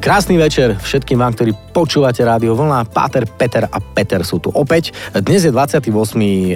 Krásny večer všetkým vám, ktorí počúvate Rádio Vlna. Páter, Peter a Peter sú tu opäť. Dnes je 28.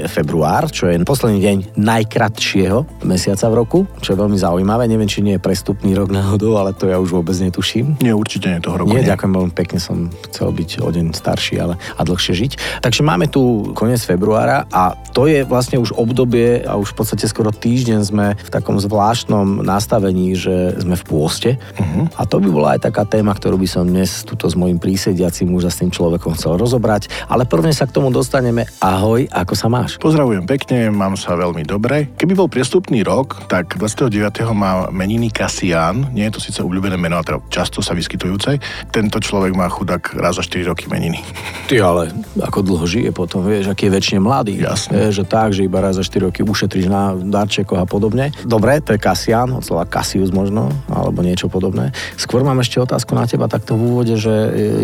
február, čo je posledný deň najkratšieho mesiaca v roku, čo je veľmi zaujímavé. Neviem, či nie je prestupný rok náhodou, ale to ja už vôbec netuším. Nie, určite nie toho roku. Nie, nie. ďakujem veľmi pekne, som chcel byť o deň starší ale, a dlhšie žiť. Takže máme tu koniec februára a to je vlastne už obdobie a už v podstate skoro týždeň sme v takom zvláštnom nastavení, že sme v pôste. Uh-huh. A to by bola aj taká téma, ktorú by som dnes tuto s mojim prísediacím tým človekom chcel rozobrať. Ale prvne sa k tomu dostaneme. Ahoj, ako sa máš? Pozdravujem pekne, mám sa veľmi dobre. Keby bol priestupný rok, tak 29. má meniny Kasian. Nie je to síce obľúbené meno, ale teda často sa vyskytujúce. Tento človek má chudák raz za 4 roky meniny. Ty ale ako dlho žije potom, vieš, aký je väčšine mladý. Jasne. Vieš, že tak, že iba raz za 4 roky ušetríš na darčekoch a podobne. Dobre, to je Kasian, od slova Cassius možno, alebo niečo podobné. Skôr mám ešte otázku na na teba takto v úvode, že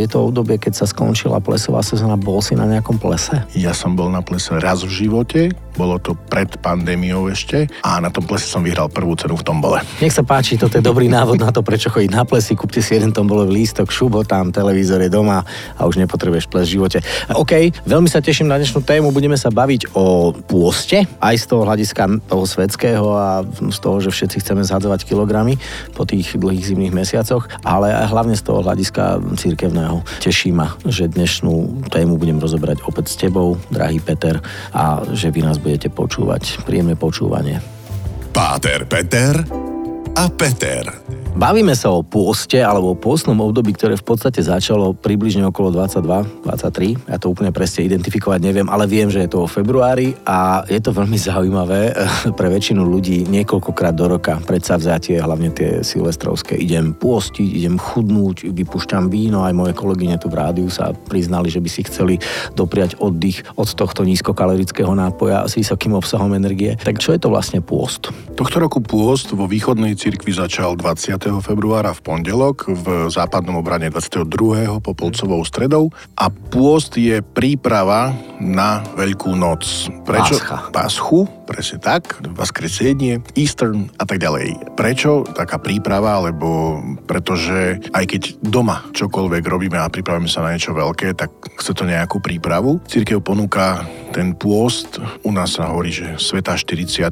je to obdobie, keď sa skončila plesová sezóna, bol si na nejakom plese? Ja som bol na plese raz v živote, bolo to pred pandémiou ešte a na tom plese som vyhral prvú cenu v tombole. Nech sa páči, toto je dobrý návod na to, prečo chodiť na plesy, kúpte si jeden tombolový lístok, šubo tam, televízor je doma a už nepotrebuješ ples v živote. OK, veľmi sa teším na dnešnú tému, budeme sa baviť o pôste, aj z toho hľadiska toho svetského a z toho, že všetci chceme zhadzovať kilogramy po tých dlhých zimných mesiacoch, ale hlavne hlavne z toho hľadiska církevného. Teší ma, že dnešnú tému budem rozobrať opäť s tebou, drahý Peter, a že vy nás budete počúvať. Príjemné počúvanie. Páter Peter a Peter. Bavíme sa o pôste alebo o pôstnom období, ktoré v podstate začalo približne okolo 22-23. Ja to úplne presne identifikovať neviem, ale viem, že je to o februári a je to veľmi zaujímavé pre väčšinu ľudí niekoľkokrát do roka. Predsa vzatie, hlavne tie silvestrovské. Idem pôstiť, idem chudnúť, vypušťam víno. Aj moje kolegyne tu v rádiu sa priznali, že by si chceli dopriať oddych od tohto nízkokalorického nápoja s vysokým obsahom energie. Tak čo je to vlastne pôst? Tohto roku pôst vo východnej cirkvi začal 20 februára v pondelok, v západnom obrane 22. popolcovou stredou a pôst je príprava na Veľkú noc. Prečo? Páscha. Páschu, presne tak, Vaskresenie, Eastern a tak ďalej. Prečo taká príprava? Lebo pretože aj keď doma čokoľvek robíme a pripravíme sa na niečo veľké, tak chce to nejakú prípravu. Církev ponúka ten pôst, u nás sa hovorí, že Sveta 40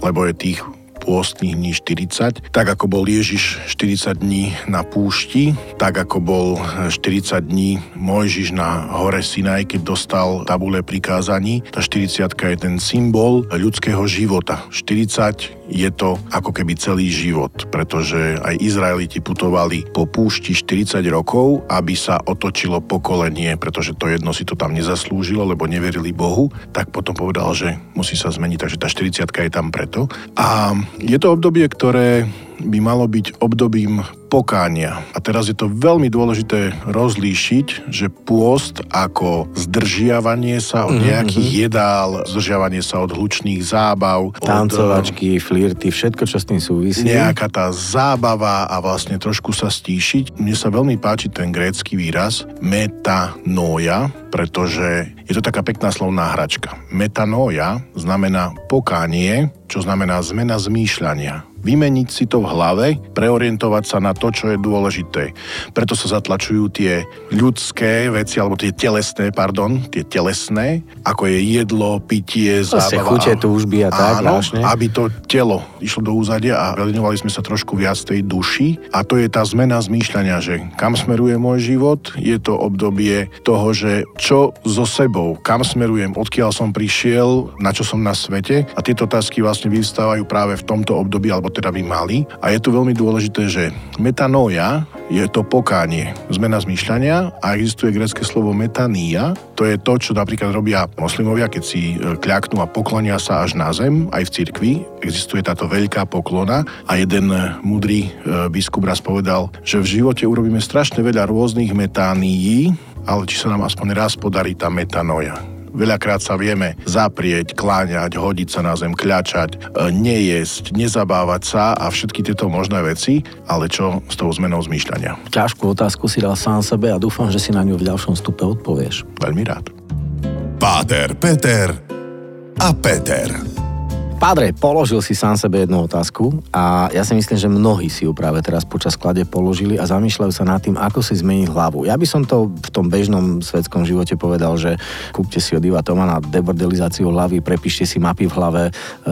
lebo je tých pôstnych dní 40, tak ako bol Ježiš 40 dní na púšti, tak ako bol 40 dní Mojžiš na hore Sinaj, keď dostal tabule prikázaní. Tá 40 je ten symbol ľudského života. 40 je to ako keby celý život, pretože aj Izraeliti putovali po púšti 40 rokov, aby sa otočilo pokolenie, pretože to jedno si to tam nezaslúžilo, lebo neverili Bohu, tak potom povedal, že musí sa zmeniť, takže tá 40 je tam preto. A je to obdobie, ktoré by malo byť obdobím pokánia. A teraz je to veľmi dôležité rozlíšiť, že pôst ako zdržiavanie sa od mhm, nejakých mm-hmm. jedál, zdržiavanie sa od hlučných zábav. Tancovačky, od, flirty, všetko, čo s tým súvisí. Nejaká tá zábava a vlastne trošku sa stíšiť. Mne sa veľmi páči ten grécky výraz metanoja, pretože je to taká pekná slovná hračka. Metanoja znamená pokánie, čo znamená zmena zmýšľania vymeniť si to v hlave, preorientovať sa na to, čo je dôležité. Preto sa zatlačujú tie ľudské veci, alebo tie telesné, pardon, tie telesné, ako je jedlo, pitie, zábava. chute, túžby a tak, áno, vážne. aby to telo išlo do úzadia a venovali sme sa trošku viac tej duši. A to je tá zmena zmýšľania, že kam smeruje môj život, je to obdobie toho, že čo so sebou, kam smerujem, odkiaľ som prišiel, na čo som na svete. A tieto otázky vlastne vyvstávajú práve v tomto období, alebo teda by mali. A je tu veľmi dôležité, že metanoja je to pokánie, zmena zmýšľania a existuje grecké slovo metania, to je to, čo napríklad robia moslimovia, keď si e, kľaknú a poklonia sa až na zem, aj v cirkvi. Existuje táto veľká poklona a jeden múdry e, biskup raz povedal, že v živote urobíme strašne veľa rôznych metánií, ale či sa nám aspoň raz podarí tá metanoja Veľakrát sa vieme zaprieť, kláňať, hodiť sa na zem, kľačať, e, nejesť, nezabávať sa a všetky tieto možné veci, ale čo s tou zmenou zmýšľania? Ťažkú otázku si dal sám sebe a dúfam, že si na ňu v ďalšom stupe odpovieš. Veľmi rád. Páter, Peter a Peter. Padre, položil si sám sebe jednu otázku a ja si myslím, že mnohí si ju práve teraz počas sklade položili a zamýšľajú sa nad tým, ako si zmeniť hlavu. Ja by som to v tom bežnom svetskom živote povedal, že kúpte si od Iva Toma na debordelizáciu hlavy, prepíšte si mapy v hlave,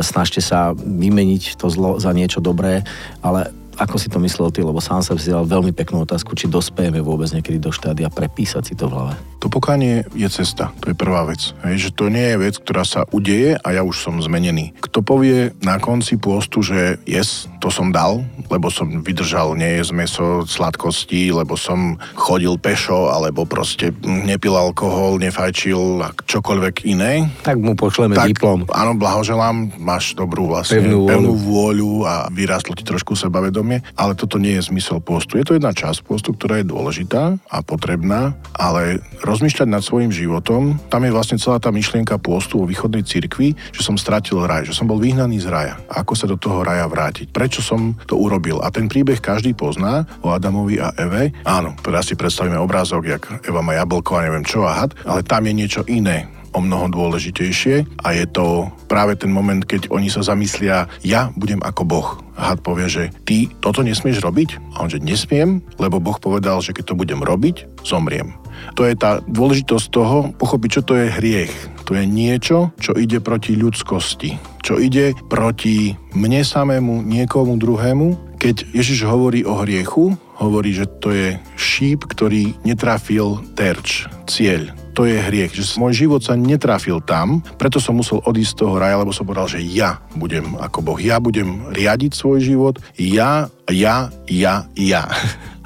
snažte sa vymeniť to zlo za niečo dobré, ale ako si to myslel ty, lebo sám sa si dal veľmi peknú otázku, či dospejeme vôbec niekedy do štádia prepísať si to v hlave. To pokánie je cesta, to je prvá vec. Hej, že to nie je vec, ktorá sa udeje a ja už som zmenený. Kto povie na konci pôstu, že yes, to som dal, lebo som vydržal nejesť meso, sladkosti, lebo som chodil pešo, alebo proste nepil alkohol, nefajčil a čokoľvek iné. Tak mu pošleme tak, diplom. Áno, blahoželám, máš dobrú vlastne pevnú vôľu. pevnú vôľu a vyrástlo ti trošku sebavedomie, ale toto nie je zmysel postu. Je to jedna časť postu, ktorá je dôležitá a potrebná, ale rozmýšľať nad svojim životom. Tam je vlastne celá tá myšlienka pôstu o východnej cirkvi, že som stratil raj, že som bol vyhnaný z raja. Ako sa do toho raja vrátiť? Prečo som to urobil? A ten príbeh každý pozná o Adamovi a Eve. Áno, teraz si predstavíme obrázok, jak Eva má jablko a neviem čo a had, ale tam je niečo iné o mnoho dôležitejšie a je to práve ten moment, keď oni sa zamyslia, ja budem ako Boh. Had povie, že ty toto nesmieš robiť? A on, že nesmiem, lebo Boh povedal, že keď to budem robiť, zomriem. To je tá dôležitosť toho, pochopiť, čo to je hriech. To je niečo, čo ide proti ľudskosti, čo ide proti mne samému, niekomu druhému. Keď Ježiš hovorí o hriechu, hovorí, že to je šíp, ktorý netrafil terč, cieľ. To je hriech, že môj život sa netrafil tam, preto som musel odísť z toho raja, lebo som povedal, že ja budem ako Boh, ja budem riadiť svoj život, ja, ja, ja, ja.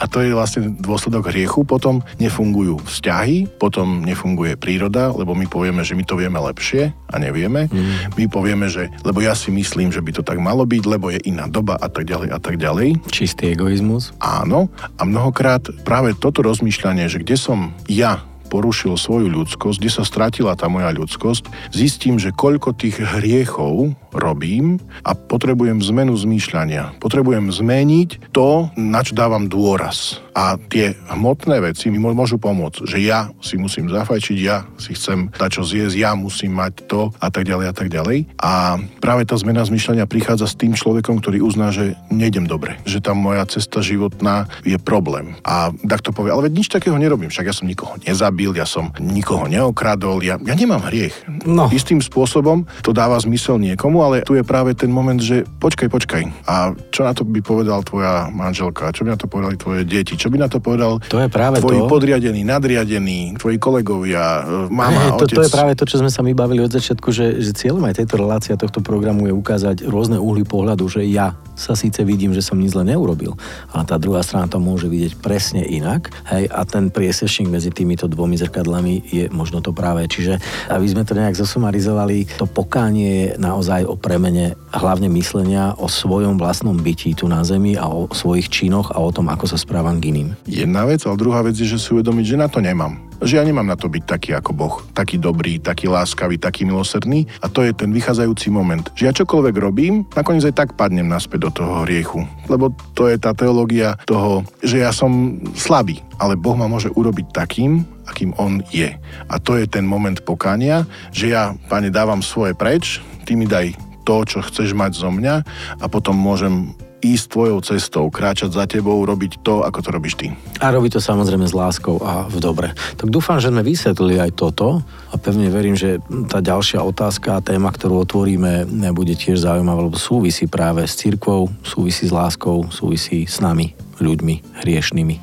A to je vlastne dôsledok hriechu. Potom nefungujú vzťahy, potom nefunguje príroda, lebo my povieme, že my to vieme lepšie a nevieme. Mm. My povieme, že lebo ja si myslím, že by to tak malo byť, lebo je iná doba a tak ďalej a tak ďalej. Čistý egoizmus. Áno. A mnohokrát práve toto rozmýšľanie, že kde som ja porušil svoju ľudskosť, kde sa stratila tá moja ľudskosť, zistím, že koľko tých hriechov robím a potrebujem zmenu zmýšľania. Potrebujem zmeniť to, na čo dávam dôraz. A tie hmotné veci mi môžu pomôcť, že ja si musím zafajčiť, ja si chcem dať čo zjesť, ja musím mať to a tak ďalej a tak ďalej. A práve tá zmena zmýšľania prichádza s tým človekom, ktorý uzná, že nejdem dobre, že tá moja cesta životná je problém. A tak to povie, ale veď nič takého nerobím, však ja som nikoho nezabil, ja som nikoho neokradol, ja, ja nemám hriech. No. Istým spôsobom to dáva zmysel niekomu, ale tu je práve ten moment, že počkaj, počkaj. A čo na to by povedal tvoja manželka? Čo by na to povedali tvoje deti? Čo by na to povedal to je práve tvoji to. podriadení, nadriadení, tvoji kolegovia, e, mama, hey, to, otec? To je práve to, čo sme sa my bavili od začiatku, že, že cieľom aj tejto relácie tohto programu je ukázať rôzne uhly pohľadu, že ja sa síce vidím, že som nič zle neurobil, ale tá druhá strana to môže vidieť presne inak. Hej, a ten priesešník medzi týmito dvomi zrkadlami je možno to práve. Čiže aby sme to nejak zosumarizovali, to pokánie je naozaj o premene hlavne myslenia o svojom vlastnom bytí tu na Zemi a o svojich činoch a o tom, ako sa správam k iným. Jedna vec, ale druhá vec je, že si uvedomiť, že na to nemám. Že ja nemám na to byť taký ako Boh, taký dobrý, taký láskavý, taký milosrdný a to je ten vychádzajúci moment. Že ja čokoľvek robím, nakoniec aj tak padnem naspäť do toho hriechu. Lebo to je tá teológia toho, že ja som slabý, ale Boh ma môže urobiť takým, akým On je. A to je ten moment pokania, že ja, Pane, dávam svoje preč, Ty mi daj to, čo chceš mať zo mňa a potom môžem ísť tvojou cestou, kráčať za tebou, robiť to, ako to robíš ty. A robiť to samozrejme s láskou a v dobre. Tak dúfam, že sme vysvetlili aj toto a pevne verím, že tá ďalšia otázka a téma, ktorú otvoríme, bude tiež zaujímavá, lebo súvisí práve s církvou, súvisí s láskou, súvisí s nami, ľuďmi, hriešnými.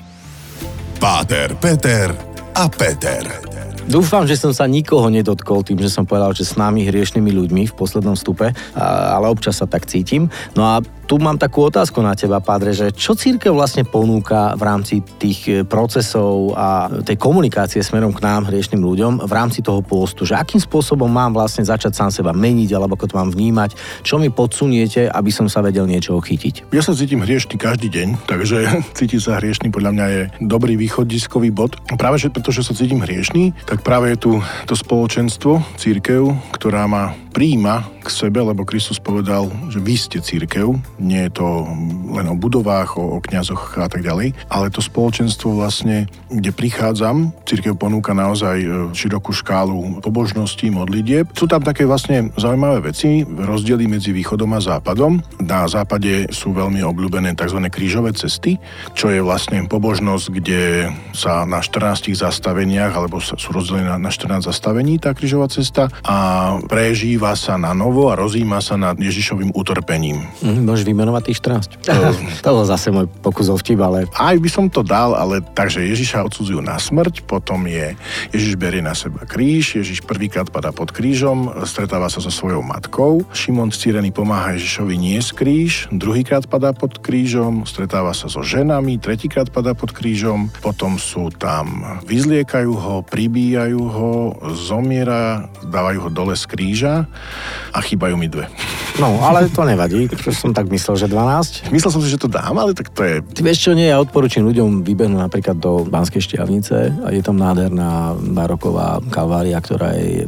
Páter, Peter a Peter. Dúfam, že som sa nikoho nedotkol tým, že som povedal, že s nami hriešnými ľuďmi v poslednom stupe, ale občas sa tak cítim. No a tu mám takú otázku na teba, Padre, že čo církev vlastne ponúka v rámci tých e, procesov a tej komunikácie smerom k nám, hriešným ľuďom, v rámci toho pôstu, že akým spôsobom mám vlastne začať sám seba meniť, alebo ako to mám vnímať, čo mi podsuniete, aby som sa vedel niečo chytiť. Ja sa cítim hriešný každý deň, takže cítiť sa hriešný podľa mňa je dobrý východiskový bod. Práve že pretože sa cítim hriešný, tak práve je tu to spoločenstvo, církev, ktorá ma príjima k sebe, lebo Kristus povedal, že vy ste církev, nie je to len o budovách, o, o kniazoch a tak ďalej, ale to spoločenstvo vlastne, kde prichádzam, církev ponúka naozaj e, širokú škálu pobožností, modlitieb. Sú tam také vlastne zaujímavé veci, rozdiely medzi východom a západom. Na západe sú veľmi obľúbené tzv. krížové cesty, čo je vlastne pobožnosť, kde sa na 14 zastaveniach, alebo sú rozdelené na 14 zastavení tá krížová cesta a preží prežíva sa na novo a rozíma sa nad Ježišovým utrpením. Mm, môžeš vymenovať tých 14? To, to bol zase môj pokus o vtip, ale... Aj by som to dal, ale takže Ježiša odsudzujú na smrť, potom je Ježiš berie na seba kríž, Ježiš prvýkrát padá pod krížom, stretáva sa so svojou matkou, Šimon Cyrený pomáha Ježišovi niesť kríž, druhýkrát padá pod krížom, stretáva sa so ženami, tretíkrát padá pod krížom, potom sú tam, vyzliekajú ho, pribíjajú ho, zomiera, dávajú ho dole z kríža a chýbajú mi dve. No, ale to nevadí, pretože som tak myslel, že 12. Myslel som si, že to dám, ale tak to je... Ty vieš čo, nie, ja odporúčam ľuďom vybehnúť napríklad do Banskej šťavnice a je tam nádherná baroková kalvária, ktorá je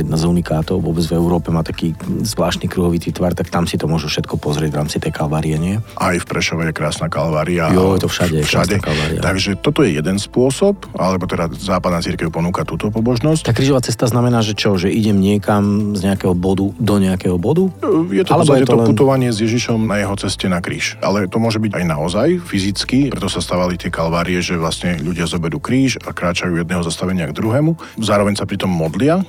jedna z unikátov vôbec v Európe, má taký zvláštny kruhovitý tvar, tak tam si to môžu všetko pozrieť v rámci tej kalvárie, nie? Aj v Prešove je krásna kalvária. Jo, je to všade, je všade. kalvária. Takže toto je jeden spôsob, alebo teda západná církev ponúka túto pobožnosť. Tá krížová cesta znamená, že čo, že idem niekam z nejakého bodu do nejakého bodu? Je to, Alebo je to, to len... putovanie s Ježišom na jeho ceste na kríž. Ale to môže byť aj naozaj fyzicky, preto sa stávali tie kalvárie, že vlastne ľudia zoberú kríž a kráčajú jedného zastavenia k druhému. Zároveň sa pritom modlia,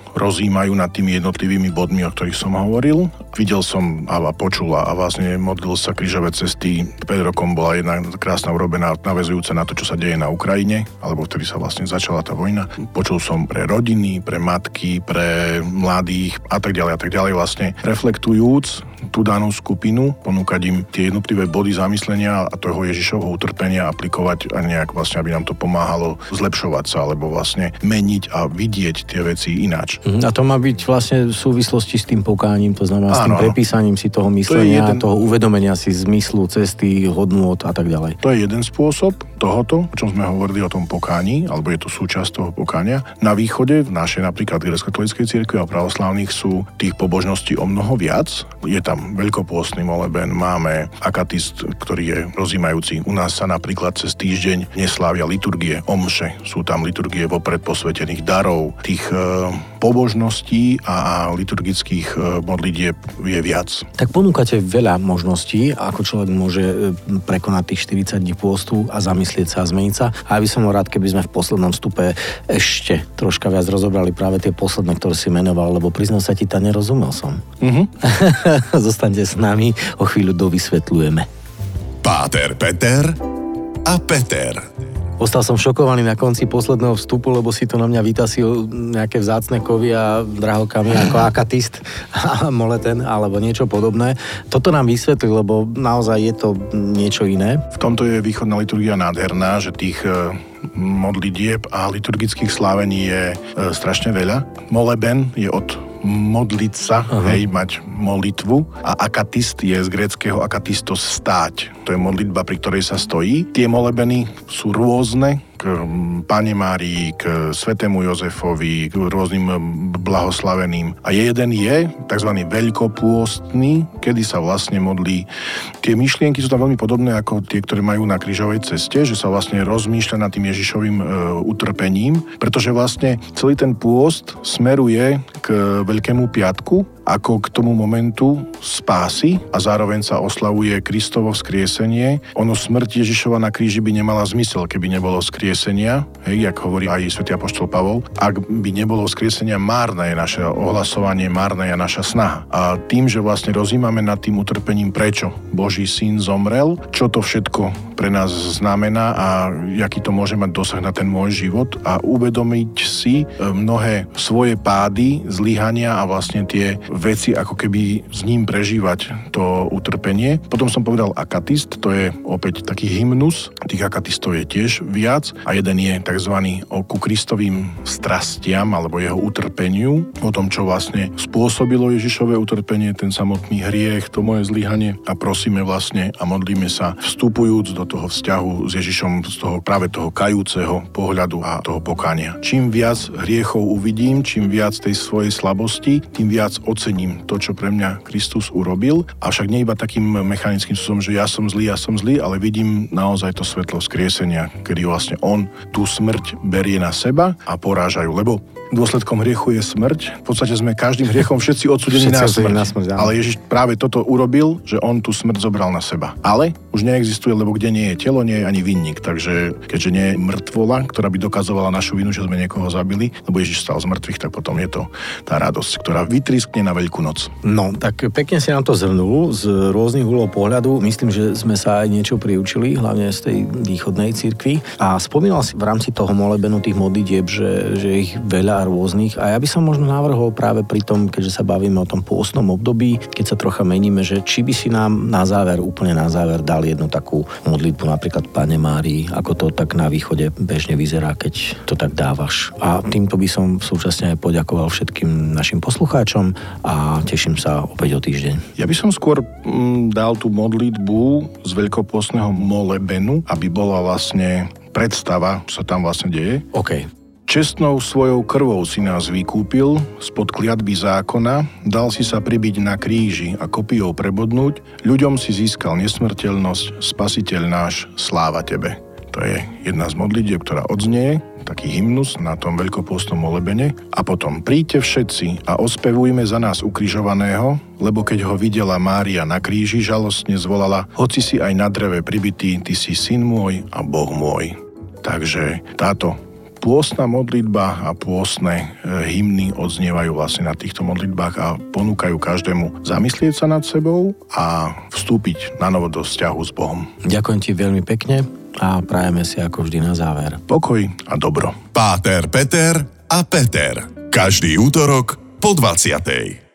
rozímajú nad tými jednotlivými bodmi, o ktorých som hovoril. Videl som a počul a vlastne modlil sa krížové cesty. Pred rokom bola jedna krásna urobená, navezujúca na to, čo sa deje na Ukrajine, alebo vtedy sa vlastne začala tá vojna. Počul som pre rodiny, pre matky, pre mladých a tak ďalej a tak ďalej vlastne reflektujúc tú danú skupinu, ponúkať im tie jednotlivé body zamyslenia a toho Ježišovho utrpenia aplikovať a nejak vlastne, aby nám to pomáhalo zlepšovať sa, alebo vlastne meniť a vidieť tie veci ináč. Mhm, a to má byť vlastne v súvislosti s tým pokáním, to znamená s tým prepísaním si toho myslenia, to jeden... toho uvedomenia si zmyslu, cesty, hodnôt a tak ďalej. To je jeden spôsob tohoto, o čom sme hovorili o tom pokáni, alebo je to súčasť toho pokánia. Na východe, v našej napríklad grecko-katolíckej cirkvi a pravoslavných sú tých pobožností o mnoho viac. Je tam veľkopôstny moleben, máme akatist, ktorý je rozímajúci. U nás sa napríklad cez týždeň neslávia liturgie, omše. Sú tam liturgie vopred posvetených darov. Tých e, pobožností a, a liturgických e, modlitieb je viac. Tak ponúkate veľa možností, ako človek môže e, prekonať tých 40 dní pôstu a zamyslieť sa a zmeniť sa. A by som bol rád, keby sme v poslednom vstupe ešte troška viac rozobrali práve tie posledné, ktoré si menoval, lebo priznám sa ti, tá nerozumel som. Uh-huh. Zostaňte s nami, o chvíľu dovysvetľujeme. Páter Peter a Peter. Ostal som šokovaný na konci posledného vstupu, lebo si to na mňa vytasil nejaké vzácne kovy a drahokami ako akatist a moleten alebo niečo podobné. Toto nám vysvetli, lebo naozaj je to niečo iné. V tomto je východná liturgia nádherná, že tých e, modlitieb a liturgických slávení je e, strašne veľa. Moleben je od modliť sa, uh-huh. hej, mať molitvu a akatist je z gréckého akatistos stáť. To je modlitba, pri ktorej sa stojí. Tie molebeny sú rôzne, k Pane Márii, k Svetému Jozefovi, k rôznym blahoslaveným. A jeden je tzv. veľkopôstny, kedy sa vlastne modlí. Tie myšlienky sú tam veľmi podobné ako tie, ktoré majú na krížovej ceste, že sa vlastne rozmýšľa nad tým Ježišovým e, utrpením, pretože vlastne celý ten pôst smeruje k Veľkému piatku, ako k tomu momentu spásy a zároveň sa oslavuje Kristovo vzkriesenie. Ono smrť Ježišova na kríži by nemala zmysel, keby nebolo vzkriesenia, hej, ako hovorí aj svätý Apoštol Pavol. Ak by nebolo vzkriesenia, márne je naše ohlasovanie, márna je naša snaha. A tým, že vlastne rozímame nad tým utrpením, prečo Boží syn zomrel, čo to všetko pre nás znamená a aký to môže mať dosah na ten môj život a uvedomiť si e, mnohé svoje pády, zlyhania a vlastne tie veci, ako keby s ním prežívať to utrpenie. Potom som povedal akatist, to je opäť taký hymnus, tých akatistov je tiež viac a jeden je tzv. ku Kristovým strastiam alebo jeho utrpeniu, o tom, čo vlastne spôsobilo Ježišové utrpenie, ten samotný hriech, to moje zlyhanie a prosíme vlastne a modlíme sa vstupujúc do toho vzťahu s Ježišom z toho práve toho kajúceho pohľadu a toho pokania. Čím viac hriechov uvidím, čím viac tej svojej slabosti, tým viac ocením to, čo pre mňa Kristus urobil. Avšak nie iba takým mechanickým spôsobom, že ja som zlý, ja som zlý, ale vidím naozaj to svetlo skriesenia, kedy vlastne on tú smrť berie na seba a porážajú. Lebo dôsledkom hriechu je smrť. V podstate sme každým hriechom všetci odsudení na smrť. Na smrť ale Ježiš práve toto urobil, že on tú smrť zobral na seba. Ale už neexistuje, lebo kde nie je telo, nie je ani vinník. Takže keďže nie je mŕtvola, ktorá by dokazovala našu vinu, že sme niekoho zabili, lebo Ježiš stal z mŕtvych, tak potom je to tá radosť, ktorá vytriskne na Veľkú noc. No, tak pekne si nám to zhrnul z rôznych úlov pohľadu. Myslím, že sme sa aj niečo priučili, hlavne z tej východnej cirkvi. A spomínal si v rámci toho molebenu tých modlitieb, že, že ich veľa rôznych. A ja by som možno navrhol práve pri tom, keďže sa bavíme o tom pôstnom období, keď sa trocha meníme, že či by si nám na záver, úplne na záver dal jednu takú modlitbu, napríklad Pane Mári, ako to tak na východe bežne vyzerá, keď to tak dávaš. A týmto by som súčasne aj poďakoval všetkým našim poslucháčom a teším sa opäť o týždeň. Ja by som skôr mm, dal tú modlitbu z veľkopostného molebenu, aby bola vlastne predstava, čo sa tam vlastne deje. OK. Čestnou svojou krvou si nás vykúpil, spod kliatby zákona, dal si sa pribiť na kríži a kopijou prebodnúť, ľuďom si získal nesmrteľnosť, spasiteľ náš, sláva tebe. To je jedna z modlitieb, ktorá odznie, taký hymnus na tom veľkopôstnom molebene. A potom príďte všetci a ospevujme za nás ukrižovaného, lebo keď ho videla Mária na kríži, žalostne zvolala, hoci si aj na dreve pribitý, ty si syn môj a Boh môj. Takže táto pôstna modlitba a pôstne e, hymny odznievajú vlastne na týchto modlitbách a ponúkajú každému zamyslieť sa nad sebou a vstúpiť na novo do vzťahu s Bohom. Ďakujem ti veľmi pekne a prajeme si ako vždy na záver. Pokoj a dobro. Páter, Peter a Peter. Každý útorok po 20.